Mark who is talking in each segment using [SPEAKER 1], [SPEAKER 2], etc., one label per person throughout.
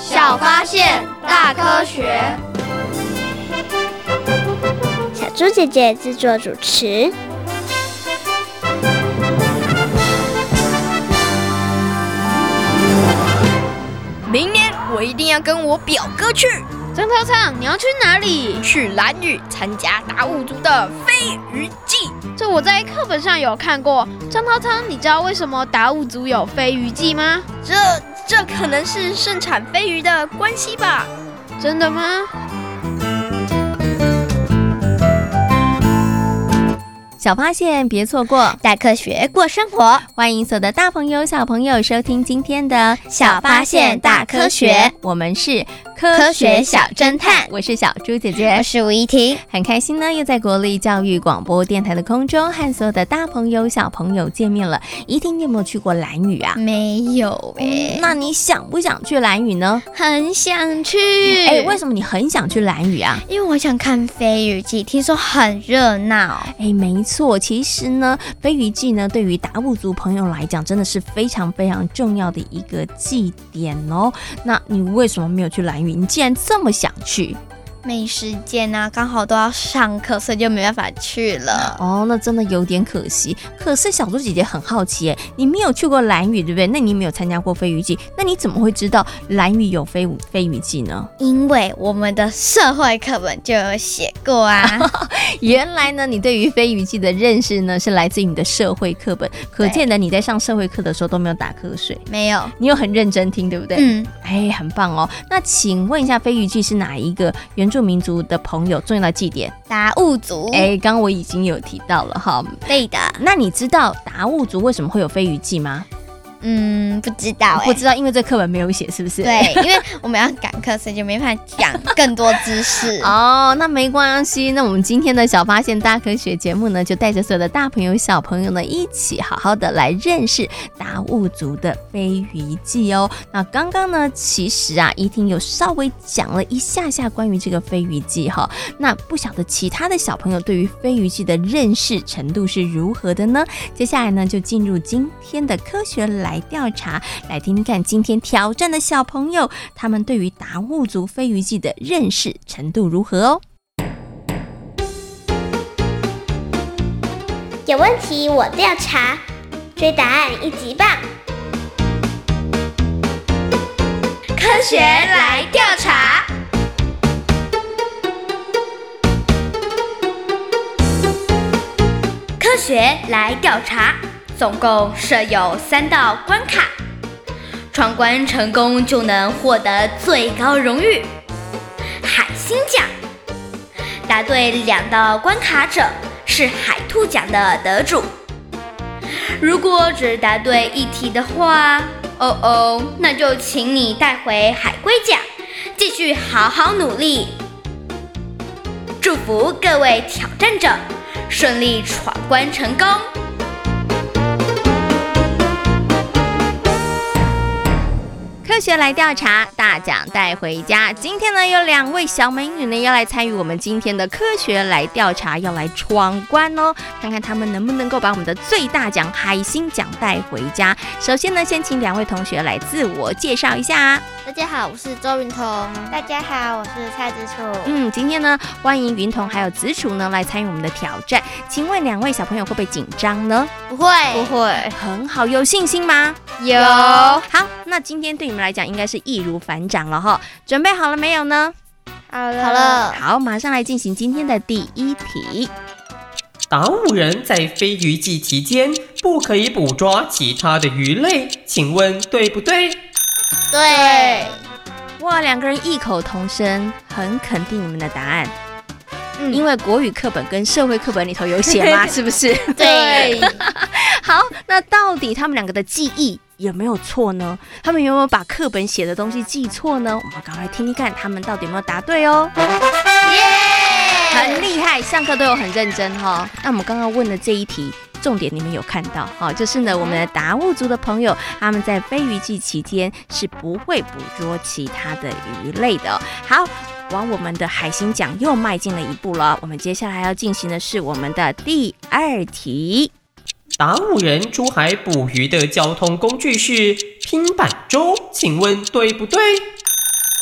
[SPEAKER 1] 小发现，大科学。
[SPEAKER 2] 小猪姐姐制作主持。
[SPEAKER 1] 明年我一定要跟我表哥去。
[SPEAKER 3] 张涛昌，你要去哪里？
[SPEAKER 1] 去蓝屿参加达悟族的飞鱼季。
[SPEAKER 3] 这我在课本上有看过。张涛昌，你知道为什么达悟族有飞鱼季吗？
[SPEAKER 1] 这这可能是盛产飞鱼的关系吧？
[SPEAKER 3] 真的吗？
[SPEAKER 4] 小发现，别错过；
[SPEAKER 2] 大科学，过生活。
[SPEAKER 4] 欢迎所有的大朋友、小朋友收听今天的《
[SPEAKER 2] 小发现大科学》，
[SPEAKER 4] 我们是。
[SPEAKER 2] 科学小侦探，
[SPEAKER 4] 我是小猪姐姐，
[SPEAKER 2] 我是吴怡婷，
[SPEAKER 4] 很开心呢，又在国立教育广播电台的空中和所有的大朋友小朋友见面了。怡婷，你有没有去过蓝屿啊？
[SPEAKER 2] 没有哎、欸
[SPEAKER 4] 嗯，那你想不想去蓝屿呢？
[SPEAKER 2] 很想去。
[SPEAKER 4] 哎、欸，为什么你很想去蓝屿啊？
[SPEAKER 2] 因为我想看飞鱼季，听说很热闹。
[SPEAKER 4] 哎、欸，没错，其实呢，飞鱼季呢，对于达悟族朋友来讲，真的是非常非常重要的一个祭典哦。那你为什么没有去蓝屿？你既然这么想去。
[SPEAKER 2] 没时间啊，刚好都要上课，所以就没办法去了。
[SPEAKER 4] 哦，那真的有点可惜。可是小猪姐姐很好奇，哎，你没有去过蓝屿，对不对？那你没有参加过飞鱼季，那你怎么会知道蓝屿有飞飞鱼季呢？
[SPEAKER 2] 因为我们的社会课本就有写过啊。
[SPEAKER 4] 原来呢，你对于飞鱼季的认识呢，是来自于你的社会课本。可见的你在上社会课的时候都没有打瞌睡，
[SPEAKER 2] 没有，
[SPEAKER 4] 你有很认真听，对不对？
[SPEAKER 2] 嗯，
[SPEAKER 4] 哎，很棒哦。那请问一下，飞鱼季是哪一个原？原住民族的朋友重要的祭典，
[SPEAKER 2] 达悟族。
[SPEAKER 4] 哎，刚刚我已经有提到了哈。
[SPEAKER 2] 对的。
[SPEAKER 4] 那你知道达悟族为什么会有飞鱼祭吗？
[SPEAKER 2] 嗯，不知道、欸，
[SPEAKER 4] 不知道，因为这课本没有写，是不是？
[SPEAKER 2] 对，因为我们要赶课，所以就没办法讲更多知识。
[SPEAKER 4] 哦，那没关系。那我们今天的小发现大科学节目呢，就带着所有的大朋友小朋友呢，一起好好的来认识达悟族的飞鱼记哦。那刚刚呢，其实啊，怡婷有稍微讲了一下下关于这个飞鱼记哈。那不晓得其他的小朋友对于飞鱼记的认识程度是如何的呢？接下来呢，就进入今天的科学来。来调查，来听听看今天挑战的小朋友，他们对于达悟族飞鱼记的认识程度如何哦？
[SPEAKER 2] 有问题我调查，追答案一级棒！
[SPEAKER 1] 科学来调查，科学来调查。总共设有三道关卡，闯关成功就能获得最高荣誉——海星奖。答对两道关卡者是海兔奖的得主。如果只答对一题的话，哦哦，那就请你带回海龟奖，继续好好努力。祝福各位挑战者顺利闯关成功。
[SPEAKER 4] 科学来调查，大奖带回家。今天呢，有两位小美女呢要来参与我们今天的科学来调查，要来闯关哦，看看他们能不能够把我们的最大奖海星奖带回家。首先呢，先请两位同学来自我介绍一下。
[SPEAKER 5] 大家好，我是周云彤。
[SPEAKER 6] 大家好，我是蔡子楚。
[SPEAKER 4] 嗯，今天呢，欢迎云彤还有子楚呢来参与我们的挑战。请问两位小朋友会不会紧张呢？
[SPEAKER 5] 不会，
[SPEAKER 6] 不会，
[SPEAKER 4] 很好，有信心吗？
[SPEAKER 5] 有。
[SPEAKER 4] 好，那今天对你们来。讲应该是易如反掌了哈，准备好了没有呢？
[SPEAKER 6] 好了，
[SPEAKER 5] 好了，
[SPEAKER 4] 好，马上来进行今天的第一题。
[SPEAKER 7] 达悟人在飞鱼季期间不可以捕捉其他的鱼类，请问对不对？
[SPEAKER 5] 对。
[SPEAKER 4] 哇，两个人异口同声，很肯定你们的答案。
[SPEAKER 5] 嗯，
[SPEAKER 4] 因为国语课本跟社会课本里头有写吗？是不是？
[SPEAKER 5] 对。
[SPEAKER 4] 好，那到底他们两个的记忆？有没有错呢？他们有没有把课本写的东西记错呢？我们赶快听听看，他们到底有没有答对哦。耶，很厉害，上课都有很认真哈、哦。那我们刚刚问的这一题。重点你们有看到哈，就是呢，我们的达悟族的朋友，他们在飞鱼季期间是不会捕捉其他的鱼类的。好，往我们的海星奖又迈进了一步了。我们接下来要进行的是我们的第二题。
[SPEAKER 7] 达悟人出海捕鱼的交通工具是拼板舟，请问对不对？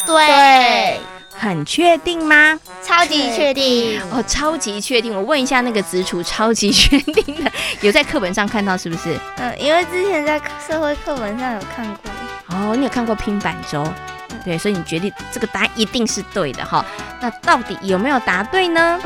[SPEAKER 5] 对。
[SPEAKER 4] 很确定吗？
[SPEAKER 5] 超级确定
[SPEAKER 4] 哦，超级确定。我问一下那个子楚，超级确定的，有在课本上看到是不是？
[SPEAKER 6] 嗯，因为之前在社会课本上有看过。
[SPEAKER 4] 哦，你有看过拼板舟？对，所以你决定这个答案一定是对的哈。那到底有没有答对呢？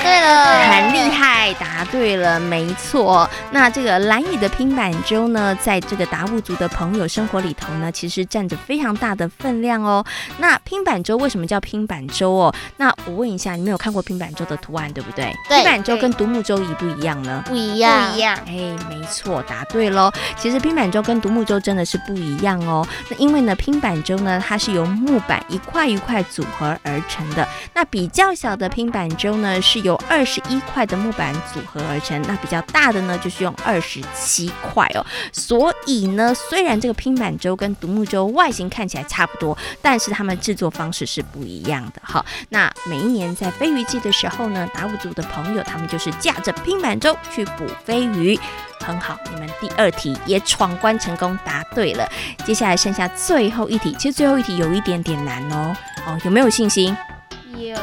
[SPEAKER 5] 对了，
[SPEAKER 4] 很厉害，答对了，没错。那这个兰屿的拼板舟呢，在这个达悟族的朋友生活里头呢，其实占着非常大的分量哦。那拼板舟为什么叫拼板舟哦？那我问一下，你们有看过拼板舟的图案对不对？
[SPEAKER 5] 对。
[SPEAKER 4] 拼板舟跟独木舟一不一样呢？
[SPEAKER 5] 不一样，不一样。
[SPEAKER 4] 哎，没错，答对喽。其实拼板舟跟独木舟真的是不一样哦。那因为呢，拼板舟呢，它是由木板一块一块组合而成的。那比较小的拼板舟呢，是由二十一块的木板组合而成，那比较大的呢，就是用二十七块哦。所以呢，虽然这个拼板舟跟独木舟外形看起来差不多，但是它们制作方式是不一样的哈。那每一年在飞鱼季的时候呢，达悟族的朋友他们就是驾着拼板舟去捕飞鱼。很好，你们第二题也闯关成功，答对了。接下来剩下最后一题，其实最后一题有一点点难哦。哦，有没有信心？
[SPEAKER 5] 有。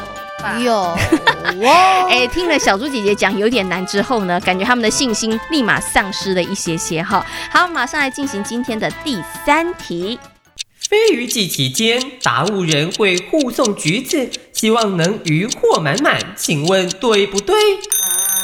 [SPEAKER 2] 有
[SPEAKER 4] 哇！哎，听了小猪姐姐讲有点难之后呢，感觉他们的信心立马丧失了一些些哈。好，马上来进行今天的第三题。
[SPEAKER 7] 飞鱼季期间，达悟人会护送橘子，希望能渔获满满，请问对不对？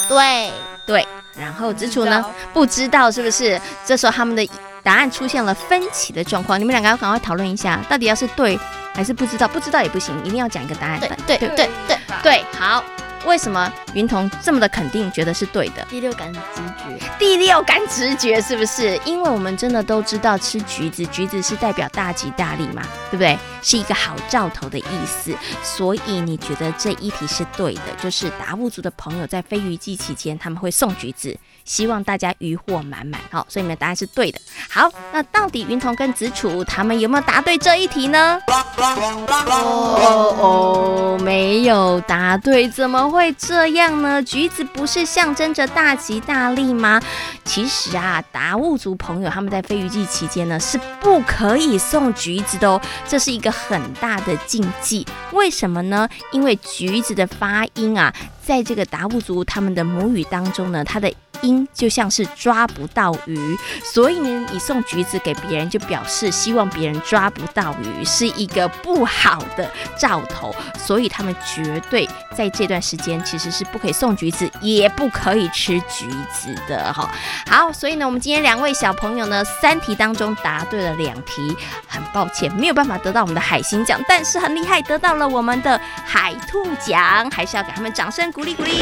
[SPEAKER 5] 对
[SPEAKER 4] 对。然后子楚呢？不知道是不是？这时候他们的答案出现了分歧的状况，你们两个要赶快讨论一下，到底要是对。还是不知道，不知道也不行，一定要讲一个答案。
[SPEAKER 5] 对对对对对，
[SPEAKER 4] 对，好。为什么云彤这么的肯定，觉得是对的？
[SPEAKER 2] 第六感直觉，
[SPEAKER 4] 第六感直觉是不是？因为我们真的都知道，吃橘子，橘子是代表大吉大利嘛，对不对？是一个好兆头的意思。所以你觉得这一题是对的，就是达悟族的朋友在飞鱼季期间，他们会送橘子，希望大家渔获满满。好，所以你们的答案是对的。好，那到底云彤跟子楚他们有没有答对这一题呢？哦哦，没有答对，怎么？会这样呢？橘子不是象征着大吉大利吗？其实啊，达悟族朋友他们在飞鱼季期间呢，是不可以送橘子的哦，这是一个很大的禁忌。为什么呢？因为橘子的发音啊，在这个达悟族他们的母语当中呢，它的音就像是抓不到鱼，所以呢，你送橘子给别人，就表示希望别人抓不到鱼，是一个不好的兆头。所以他们绝对在这段时间其实是不可以送橘子，也不可以吃橘子的哈。好，所以呢，我们今天两位小朋友呢，三题当中答对了两题，很抱歉没有办法得到我们的海星奖，但是很厉害，得到了我们的海兔奖，还是要给他们掌声鼓励鼓励。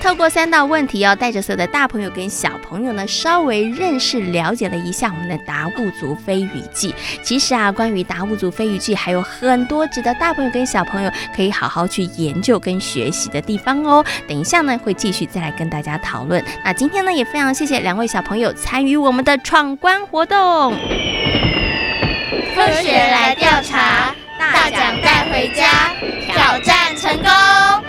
[SPEAKER 4] 透过三道问题要，带着所有的大朋友跟小朋友呢，稍微认识了解了一下我们的达悟族飞鱼记。其实啊，关于达悟族飞鱼记还有很多值得大朋友跟小朋友可以好好去研究跟学习的地方哦。等一下呢，会继续再来跟大家讨论。那今天呢，也非常谢谢两位小朋友参与我们的闯关活动。
[SPEAKER 5] 科学来调查，大奖带回家，挑战成功。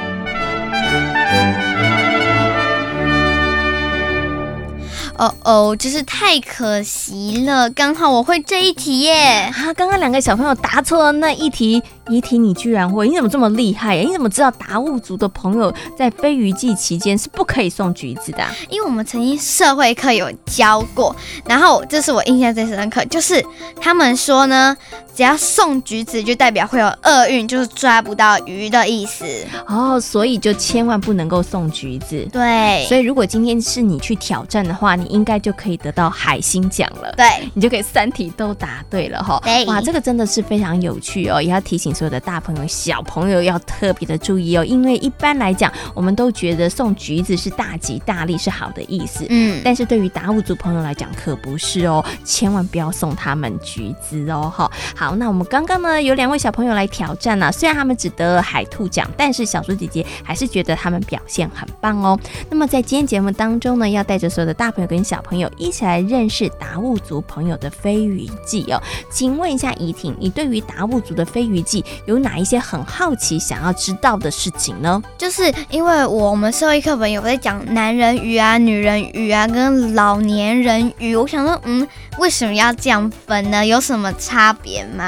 [SPEAKER 2] 哦哦，真是太可惜了，刚好我会这一题耶！
[SPEAKER 4] 啊，刚刚两个小朋友答错了那一题。一题你居然会？你怎么这么厉害呀？你怎么知道达悟族的朋友在飞鱼季期间是不可以送橘子的啊？
[SPEAKER 2] 因为我们曾经社会课有教过，然后这是我印象最深刻，就是他们说呢，只要送橘子就代表会有厄运，就是抓不到鱼的意思
[SPEAKER 4] 哦，所以就千万不能够送橘子。
[SPEAKER 2] 对，
[SPEAKER 4] 所以如果今天是你去挑战的话，你应该就可以得到海星奖了。
[SPEAKER 2] 对，
[SPEAKER 4] 你就可以三题都答对了哈。哇，这个真的是非常有趣哦，也要提醒。所有的大朋友、小朋友要特别的注意哦，因为一般来讲，我们都觉得送橘子是大吉大利，是好的意思。
[SPEAKER 2] 嗯，
[SPEAKER 4] 但是对于达悟族朋友来讲，可不是哦，千万不要送他们橘子哦。哈，好，那我们刚刚呢有两位小朋友来挑战呢、虽然他们只得了海兔奖，但是小猪姐姐还是觉得他们表现很棒哦。那么在今天节目当中呢，要带着所有的大朋友跟小朋友一起来认识达悟族朋友的飞鱼祭哦。请问一下怡婷，你对于达悟族的飞鱼祭有哪一些很好奇想要知道的事情呢？
[SPEAKER 2] 就是因为我们社会课本有在讲男人鱼啊、女人鱼啊跟老年人鱼，我想说，嗯，为什么要这样分呢？有什么差别吗？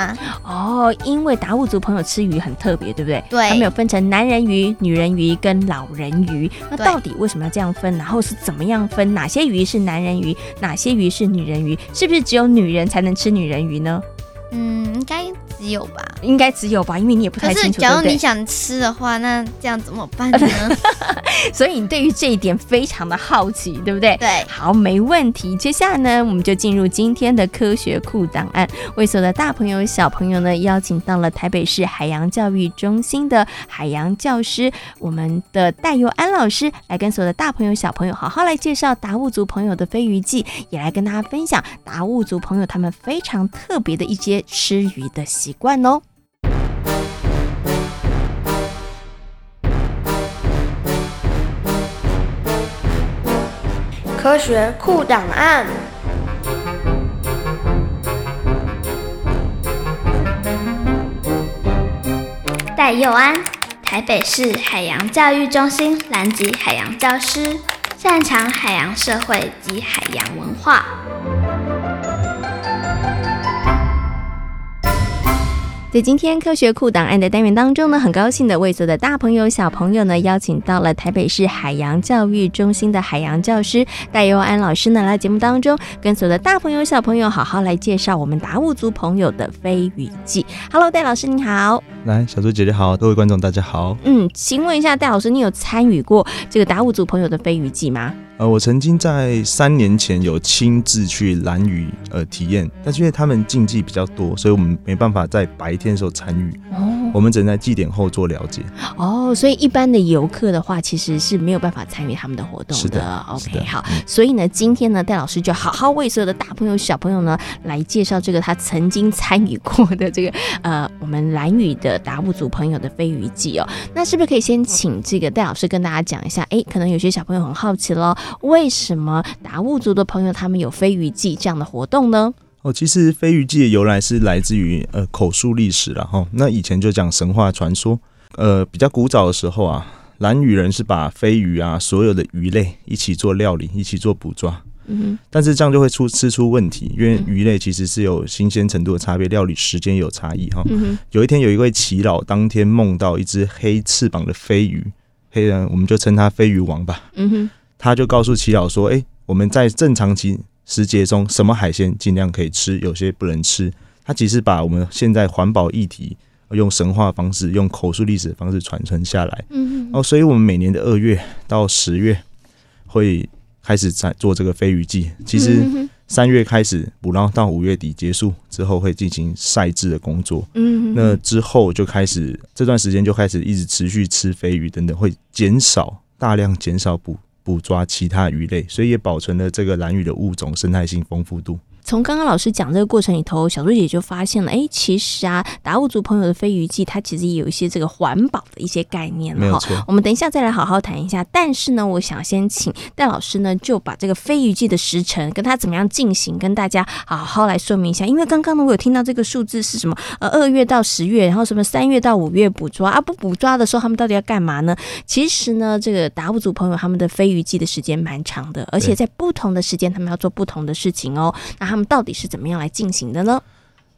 [SPEAKER 4] 哦，因为达悟族朋友吃鱼很特别，对不对？
[SPEAKER 2] 对，
[SPEAKER 4] 他们有分成男人鱼、女人鱼跟老人鱼。那到底为什么要这样分？然后是怎么样分？哪些鱼是男人鱼？哪些鱼是女人鱼？是不是只有女人才能吃女人鱼呢？
[SPEAKER 2] 嗯，应该只有吧，
[SPEAKER 4] 应该只有吧，因为你也不太清楚。
[SPEAKER 2] 可是，假如你想吃的话，那这样怎么办呢？
[SPEAKER 4] 所以你对于这一点非常的好奇，对不对？
[SPEAKER 2] 对，
[SPEAKER 4] 好，没问题。接下来呢，我们就进入今天的科学库档案。为所有的大朋友、小朋友呢，邀请到了台北市海洋教育中心的海洋教师，我们的戴佑安老师，来跟所有的大朋友、小朋友好好来介绍达悟族朋友的飞鱼记，也来跟大家分享达悟族朋友他们非常特别的一些。吃鱼的习惯哦。
[SPEAKER 5] 科学库档案。
[SPEAKER 1] 戴佑安，台北市海洋教育中心南极海洋教师，擅长海洋社会及海洋文化。
[SPEAKER 4] 在今天科学库档案的单元当中呢，很高兴的为所有的大朋友小朋友呢，邀请到了台北市海洋教育中心的海洋教师戴佑安老师呢，来节目当中跟所有的大朋友小朋友好好来介绍我们达悟族朋友的飞鱼祭。Hello，戴老师你好。
[SPEAKER 8] 来，小猪姐姐好，各位观众大家好。
[SPEAKER 4] 嗯，请问一下戴老师，你有参与过这个达悟族朋友的飞鱼祭吗？
[SPEAKER 8] 呃，我曾经在三年前有亲自去蓝雨呃体验，但是因为他们竞技比较多，所以我们没办法在白天的时候参与。我们只能在祭典后做了解。
[SPEAKER 4] 哦，所以一般的游客的话，其实是没有办法参与他们的活动的。
[SPEAKER 8] 是的
[SPEAKER 4] ，OK，
[SPEAKER 8] 的
[SPEAKER 4] 好。所以呢，今天呢，戴老师就好好为所有的大朋友小朋友呢来介绍这个他曾经参与过的这个呃我们蓝屿的达悟族朋友的飞鱼祭哦。那是不是可以先请这个戴老师跟大家讲一下？哎，可能有些小朋友很好奇喽。为什么达悟族的朋友他们有飞鱼祭这样的活动呢？
[SPEAKER 8] 哦，其实飞鱼祭的由来是来自于呃口述历史了哈。那以前就讲神话传说，呃比较古早的时候啊，蓝屿人是把飞鱼啊所有的鱼类一起做料理，一起做捕抓。嗯哼。但是这样就会出吃出问题，因为鱼类其实是有新鲜程度的差别，料理时间有差异哈。嗯哼。有一天有一位耆老当天梦到一只黑翅膀的飞鱼，黑人我们就称他飞鱼王吧。嗯哼。他就告诉耆老说：“哎、欸，我们在正常期时节中，什么海鲜尽量可以吃，有些不能吃。他其实把我们现在环保议题用神话方式、用口述历史的方式传承下来。嗯，哦，所以我们每年的二月到十月会开始在做这个飞鱼季。其实三月开始捕捞到五月底结束之后，会进行晒制的工作。嗯，那之后就开始这段时间就开始一直持续吃飞鱼等等，会减少大量减少捕。”捕抓其他鱼类，所以也保存了这个蓝鱼的物种生态性丰富度。
[SPEAKER 4] 从刚刚老师讲这个过程里头，小猪姐就发现了，哎，其实啊，达悟族朋友的飞鱼记，它其实也有一些这个环保的一些概念了。
[SPEAKER 8] 没错。
[SPEAKER 4] 我们等一下再来好好谈一下。但是呢，我想先请戴老师呢，就把这个飞鱼记的时程跟它怎么样进行，跟大家好好来说明一下。因为刚刚呢，我有听到这个数字是什么？呃，二月到十月，然后什么三月到五月捕抓啊？不捕抓的时候，他们到底要干嘛呢？其实呢，这个达悟族朋友他们的飞鱼记的时间蛮长的，而且在不同的时间，他们要做不同的事情哦。那他们到底是怎么样来进行的呢？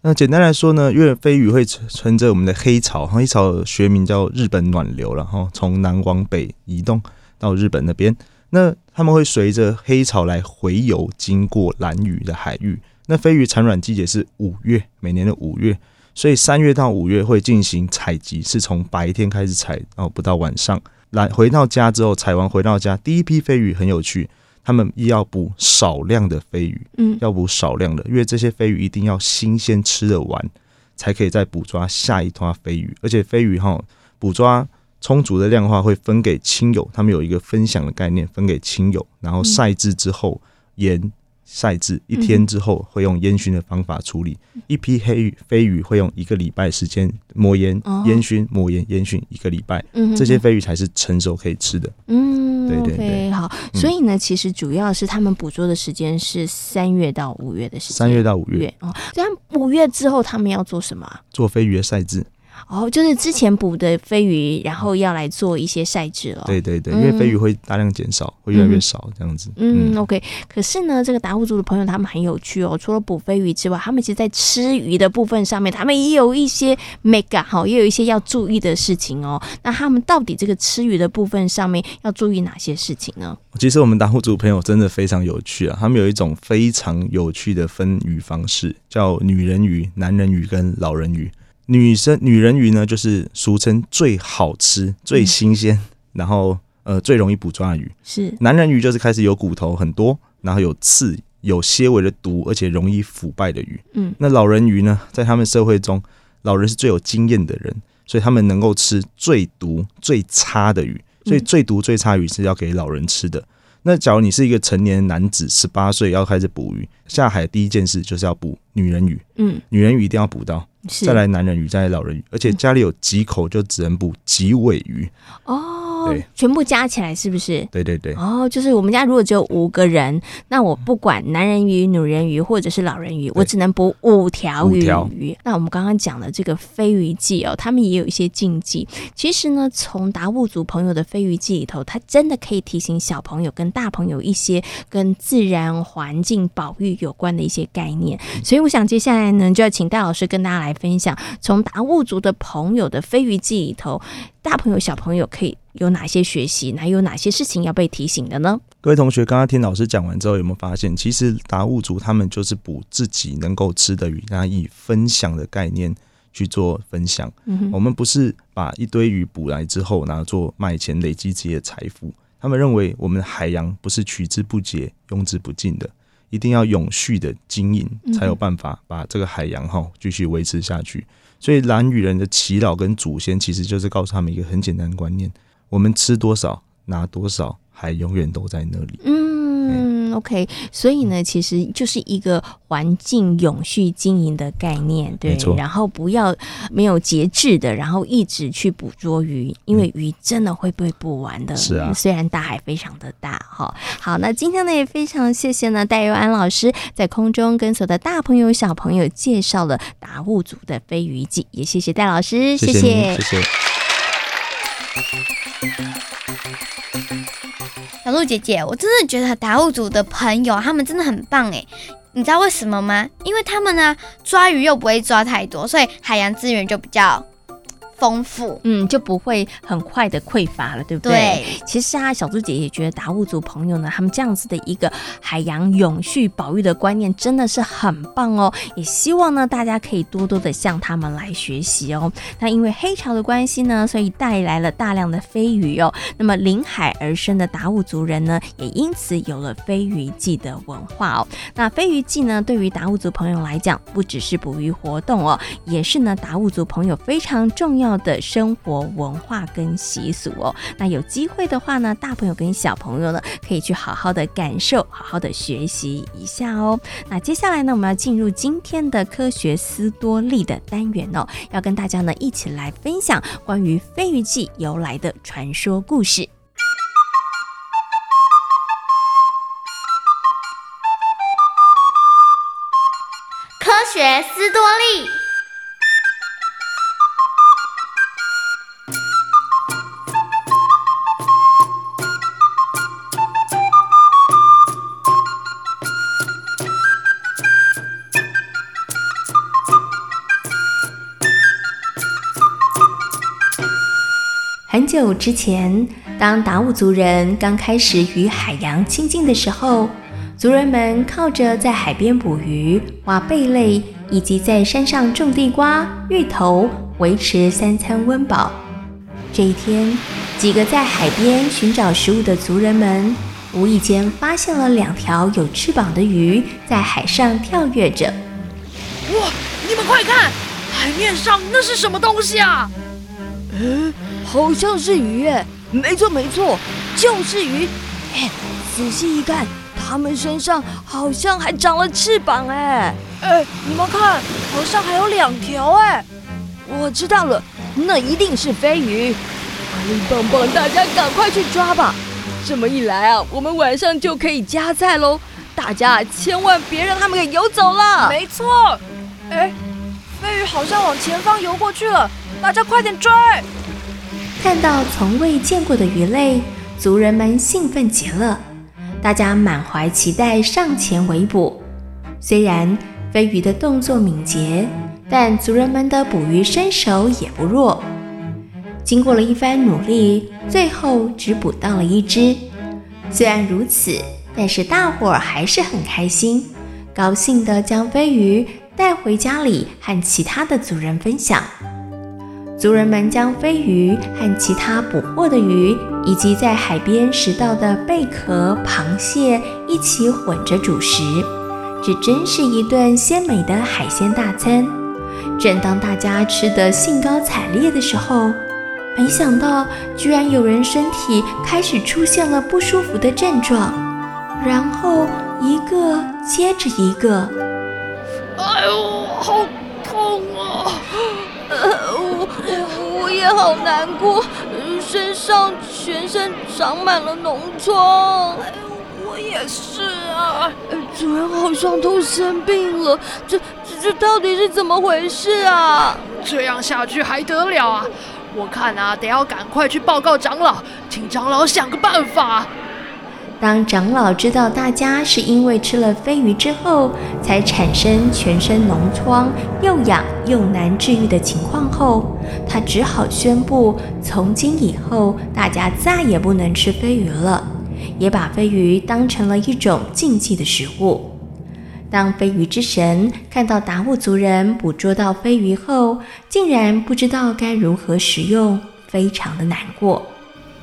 [SPEAKER 8] 那简单来说呢，因为飞鱼会乘着我们的黑潮，黑潮学名叫日本暖流，然后从南往北移动到日本那边。那他们会随着黑潮来回游，经过兰屿的海域。那飞鱼产卵季节是五月，每年的五月，所以三月到五月会进行采集，是从白天开始采，然后不到晚上来回到家之后采完回到家，第一批飞鱼很有趣。他们要捕少量的飞鱼，嗯，要捕少量的，因为这些飞鱼一定要新鲜吃得完，才可以再捕抓下一团飞鱼。而且飞鱼哈，捕抓充足的量的话，会分给亲友，他们有一个分享的概念，分给亲友，然后晒制之后盐。晒制一天之后，会用烟熏的方法处理。嗯、一批黑鱼飞鱼会用一个礼拜时间抹盐、烟熏、抹盐、烟熏一个礼拜。嗯，这些飞鱼才是成熟可以吃的。嗯，对对对。
[SPEAKER 4] Okay, 好，所以呢，其实主要是他们捕捉的时间是三月到五月的时间。
[SPEAKER 8] 三月到五月
[SPEAKER 4] 哦，这样五月之后他们要做什么？
[SPEAKER 8] 做飞鱼的晒制。
[SPEAKER 4] 哦，就是之前捕的飞鱼，然后要来做一些晒制了。
[SPEAKER 8] 对对对，因为飞鱼会大量减少，嗯、会越来越少这样子。
[SPEAKER 4] 嗯，嗯，OK。可是呢，这个达悟族的朋友他们很有趣哦，除了捕飞鱼之外，他们其实在吃鱼的部分上面，他们也有一些 mega 哈，也有一些要注意的事情哦。那他们到底这个吃鱼的部分上面要注意哪些事情呢？
[SPEAKER 8] 其实我们达悟族朋友真的非常有趣啊，他们有一种非常有趣的分鱼方式，叫女人鱼、男人鱼跟老人鱼。女生女人鱼呢，就是俗称最好吃、最新鲜，嗯、然后呃最容易捕抓的鱼。
[SPEAKER 4] 是
[SPEAKER 8] 男人鱼就是开始有骨头很多，然后有刺、有些微的毒，而且容易腐败的鱼。嗯，那老人鱼呢，在他们社会中，老人是最有经验的人，所以他们能够吃最毒、最差的鱼。所以最毒、最差鱼是要给老人吃的。嗯、那假如你是一个成年男子，十八岁要开始捕鱼，下海第一件事就是要捕女人鱼。嗯，女人鱼一定要捕到。再来男人鱼，再来老人鱼，而且家里有几口就只能捕几尾鱼。
[SPEAKER 4] 哦，对，全部加起来是不是？
[SPEAKER 8] 对对对，
[SPEAKER 4] 哦，就是我们家如果只有五个人，那我不管男人鱼、女人鱼或者是老人鱼，我只能捕五条鱼。条那我们刚刚讲的这个飞鱼记哦，他们也有一些禁忌。其实呢，从达悟族朋友的飞鱼记里头，它真的可以提醒小朋友跟大朋友一些跟自然环境保育有关的一些概念。所以我想接下来呢，就要请戴老师跟大家来。分享从达悟族的朋友的飞鱼记里头，大朋友小朋友可以有哪些学习？还有哪些事情要被提醒的呢？
[SPEAKER 8] 各位同学，刚刚听老师讲完之后，有没有发现，其实达悟族他们就是补自己能够吃的鱼，然后以分享的概念去做分享。嗯，我们不是把一堆鱼捕来之后拿做卖钱累积自己的财富。他们认为我们的海洋不是取之不竭、用之不尽的。一定要永续的经营，才有办法把这个海洋哈继续维持下去。所以蓝屿人的祈祷跟祖先，其实就是告诉他们一个很简单的观念：我们吃多少，拿多少，海永远都在那里。
[SPEAKER 4] 嗯。OK，所以呢，其实就是一个环境永续经营的概念，对。然后不要没有节制的，然后一直去捕捉鱼，因为鱼真的会被捕完的。
[SPEAKER 8] 是啊，
[SPEAKER 4] 虽然大海非常的大，哈。好，那今天呢也非常谢谢呢戴佑安老师在空中跟所有的大朋友小朋友介绍了达悟族的飞鱼记，也谢谢戴老师，谢谢，谢谢。
[SPEAKER 2] 小鹿姐姐，我真的觉得达悟族的朋友他们真的很棒诶，你知道为什么吗？因为他们呢抓鱼又不会抓太多，所以海洋资源就比较丰富，
[SPEAKER 4] 嗯，就不会很快的匮乏了，对不对？对。其实啊，小猪姐也觉得达悟族朋友呢，他们这样子的一个海洋永续保育的观念真的是很棒哦。也希望呢，大家可以多多的向他们来学习哦。那因为黑潮的关系呢，所以带来了大量的飞鱼哦。那么临海而生的达悟族人呢，也因此有了飞鱼季的文化哦。那飞鱼季呢，对于达悟族朋友来讲，不只是捕鱼活动哦，也是呢达悟族朋友非常重要要的生活文化跟习俗哦，那有机会的话呢，大朋友跟小朋友呢，可以去好好的感受，好好的学习一下哦。那接下来呢，我们要进入今天的科学思多利的单元哦，要跟大家呢一起来分享关于飞鱼记由来的传说故事。
[SPEAKER 5] 科学思多
[SPEAKER 4] 利。久之前，当达悟族人刚开始与海洋亲近的时候，族人们靠着在海边捕鱼、挖贝类，以及在山上种地瓜、芋头，维持三餐温饱。这一天，几个在海边寻找食物的族人们，无意间发现了两条有翅膀的鱼在海上跳跃着。
[SPEAKER 9] 哇！你们快看！海面上那是什么东西啊？
[SPEAKER 10] 诶，好像是鱼诶！没错没错，就是鱼。哎，仔细一看，它们身上好像还长了翅膀哎！
[SPEAKER 9] 哎，你们看，好像还有两条哎！
[SPEAKER 10] 我知道了，那一定是飞鱼。快力棒棒，大家赶快去抓吧！这么一来啊，我们晚上就可以加菜喽！大家千万别让他们给游走了。
[SPEAKER 9] 没错。哎，飞鱼好像往前方游过去了，大家快点追！
[SPEAKER 4] 看到从未见过的鱼类，族人们兴奋极了，大家满怀期待上前围捕。虽然飞鱼的动作敏捷，但族人们的捕鱼身手也不弱。经过了一番努力，最后只捕到了一只。虽然如此，但是大伙儿还是很开心，高兴地将飞鱼带回家里和其他的族人分享。族人们将飞鱼和其他捕获的鱼，以及在海边拾到的贝壳、螃蟹一起混着煮食，这真是一顿鲜美的海鲜大餐。正当大家吃得兴高采烈的时候，没想到居然有人身体开始出现了不舒服的症状，然后一个接着一个。
[SPEAKER 9] 哎呦，好痛啊！
[SPEAKER 10] 呃，我好难过，身上全身长满了脓
[SPEAKER 9] 疮。我也是啊，
[SPEAKER 10] 主人好像都生病了，这这到底是怎么回事啊？
[SPEAKER 9] 这样下去还得了啊？我看啊，得要赶快去报告长老，请长老想个办法。
[SPEAKER 4] 当长老知道大家是因为吃了飞鱼之后才产生全身脓疮、又痒又难治愈的情况后，他只好宣布，从今以后大家再也不能吃飞鱼了，也把飞鱼当成了一种禁忌的食物。当飞鱼之神看到达悟族人捕捉到飞鱼后，竟然不知道该如何食用，非常的难过。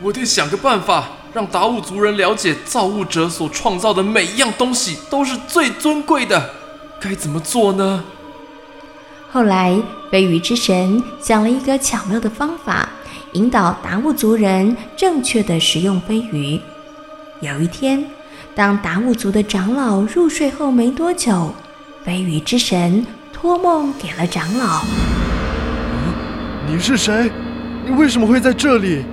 [SPEAKER 11] 我得想个办法。让达悟族人了解，造物者所创造的每一样东西都是最尊贵的，该怎么做呢？
[SPEAKER 4] 后来，飞鱼之神想了一个巧妙的方法，引导达悟族人正确的食用飞鱼。有一天，当达悟族的长老入睡后没多久，飞鱼之神托梦给了长老。
[SPEAKER 12] 嗯，你是谁？你为什么会在这里？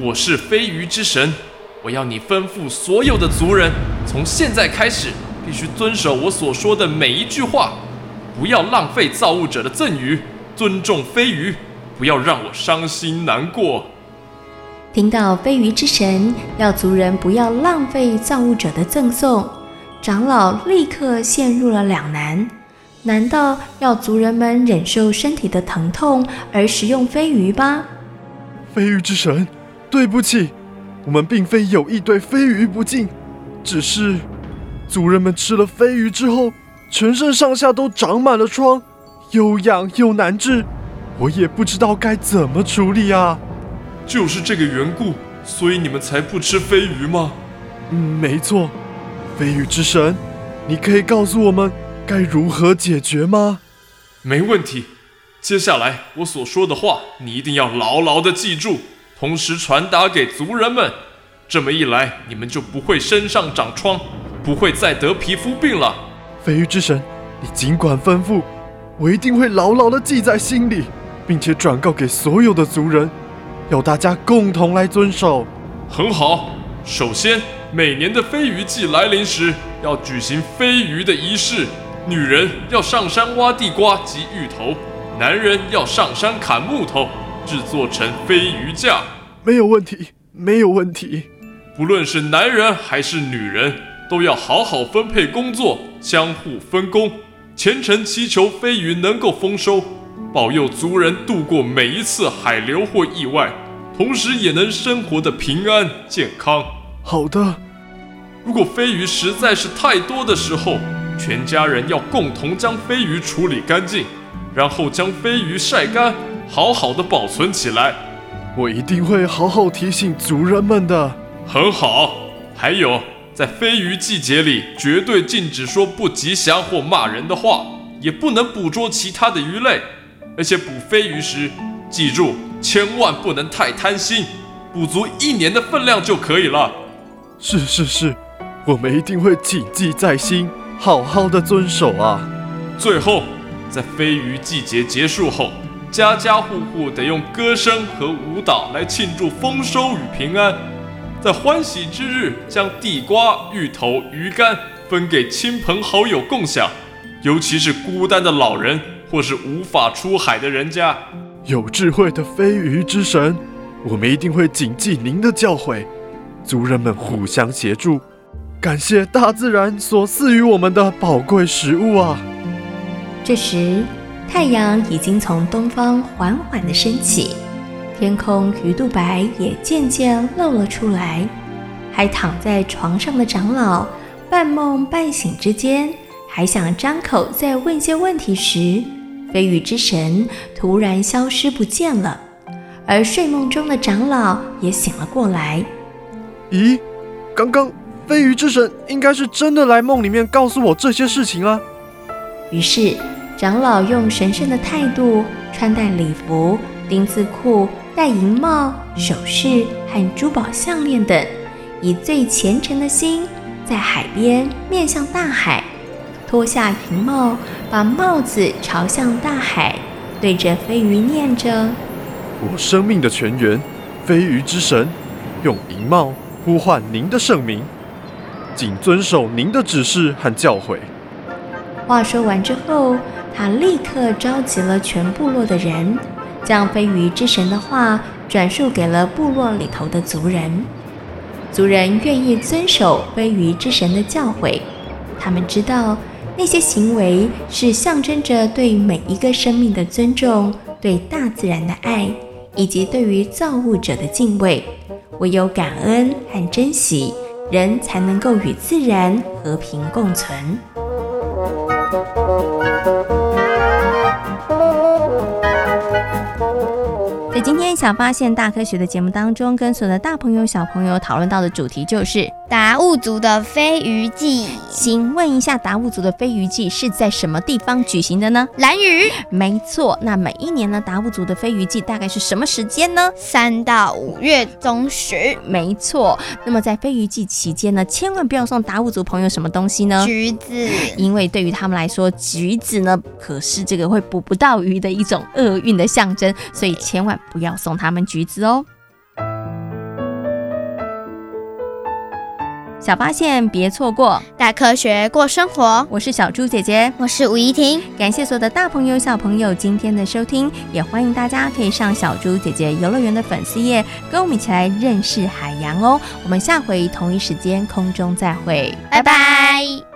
[SPEAKER 11] 我是飞鱼之神，我要你吩咐所有的族人，从现在开始必须遵守我所说的每一句话，不要浪费造物者的赠予，尊重飞鱼，不要让我伤心难过。
[SPEAKER 4] 听到飞鱼之神要族人不要浪费造物者的赠送，长老立刻陷入了两难：难道要族人们忍受身体的疼痛而食用飞鱼吗？
[SPEAKER 12] 飞鱼之神。对不起，我们并非有意对飞鱼不敬，只是族人们吃了飞鱼之后，全身上下都长满了疮，又痒又难治，我也不知道该怎么处理啊。
[SPEAKER 11] 就是这个缘故，所以你们才不吃飞鱼吗？
[SPEAKER 12] 嗯，没错。飞鱼之神，你可以告诉我们该如何解决吗？
[SPEAKER 11] 没问题。接下来我所说的话，你一定要牢牢地记住。同时传达给族人们，这么一来，你们就不会身上长疮，不会再得皮肤病了。
[SPEAKER 12] 飞鱼之神，你尽管吩咐，我一定会牢牢地记在心里，并且转告给所有的族人，要大家共同来遵守。
[SPEAKER 11] 很好，首先，每年的飞鱼季来临时，要举行飞鱼的仪式，女人要上山挖地瓜及芋头，男人要上山砍木头。制作成飞鱼架，
[SPEAKER 12] 没有问题，没有问题。
[SPEAKER 11] 不论是男人还是女人，都要好好分配工作，相互分工，虔诚祈求飞鱼能够丰收，保佑族人度过每一次海流或意外，同时也能生活得平安健康。
[SPEAKER 12] 好的。
[SPEAKER 11] 如果飞鱼实在是太多的时候，全家人要共同将飞鱼处理干净，然后将飞鱼晒干。好好的保存起来，
[SPEAKER 12] 我一定会好好提醒族人们的。
[SPEAKER 11] 很好，还有，在飞鱼季节里，绝对禁止说不吉祥或骂人的话，也不能捕捉其他的鱼类。而且捕飞鱼时，记住千万不能太贪心，捕足一年的分量就可以了。
[SPEAKER 12] 是是是，我们一定会谨记在心，好好的遵守啊。
[SPEAKER 11] 最后，在飞鱼季节结束后，家家户户得用歌声和舞蹈来庆祝丰收与平安。在欢喜之日，将地瓜、芋头、鱼干分给亲朋好友共享，尤其是孤单的老人或是无法出海的人家。
[SPEAKER 12] 有智慧的飞鱼之神，我们一定会谨记您的教诲。族人们互相协助，感谢大自然所赐予我们的宝贵食物啊！
[SPEAKER 4] 这时，太阳已经从东方缓缓地升起。天空鱼肚白也渐渐露了出来，还躺在床上的长老半梦半醒之间，还想张口再问些问题时，飞鱼之神突然消失不见了，而睡梦中的长老也醒了过来。
[SPEAKER 12] 咦，刚刚飞鱼之神应该是真的来梦里面告诉我这些事情啊。
[SPEAKER 4] 于是，长老用神圣的态度穿戴礼服、丁字裤。戴银帽、首饰和珠宝项链等，以最虔诚的心，在海边面向大海，脱下银帽，把帽子朝向大海，对着飞鱼念着：“
[SPEAKER 12] 我生命的泉源，飞鱼之神，用银帽呼唤您的圣名，谨遵守您的指示和教诲。”
[SPEAKER 4] 话说完之后，他立刻召集了全部落的人。将飞鱼之神的话转述给了部落里头的族人，族人愿意遵守飞鱼之神的教诲。他们知道那些行为是象征着对每一个生命的尊重，对大自然的爱，以及对于造物者的敬畏。唯有感恩和珍惜，人才能够与自然和平共存。小发现大科学的节目当中，跟所有的大朋友小朋友讨论到的主题就是
[SPEAKER 13] 达悟族的飞鱼祭。
[SPEAKER 4] 请问一下，达悟族的飞鱼祭是在什么地方举行的呢？
[SPEAKER 13] 兰屿。
[SPEAKER 4] 没错。那每一年呢，达悟族的飞鱼祭大概是什么时间呢？
[SPEAKER 13] 三到五月中旬。
[SPEAKER 4] 没错。那么在飞鱼祭期间呢，千万不要送达悟族朋友什么东西呢？
[SPEAKER 13] 橘子。
[SPEAKER 4] 因为对于他们来说，橘子呢可是这个会捕不到鱼的一种厄运的象征，所以千万。不要送他们橘子哦！小发现，别错过
[SPEAKER 13] 大科学过生活。
[SPEAKER 4] 我是小猪姐姐，
[SPEAKER 13] 我是吴怡婷。
[SPEAKER 4] 感谢所有的大朋友、小朋友今天的收听，也欢迎大家可以上小猪姐姐游乐园的粉丝页，跟我们一起来认识海洋哦。我们下回同一时间空中再会，
[SPEAKER 13] 拜拜。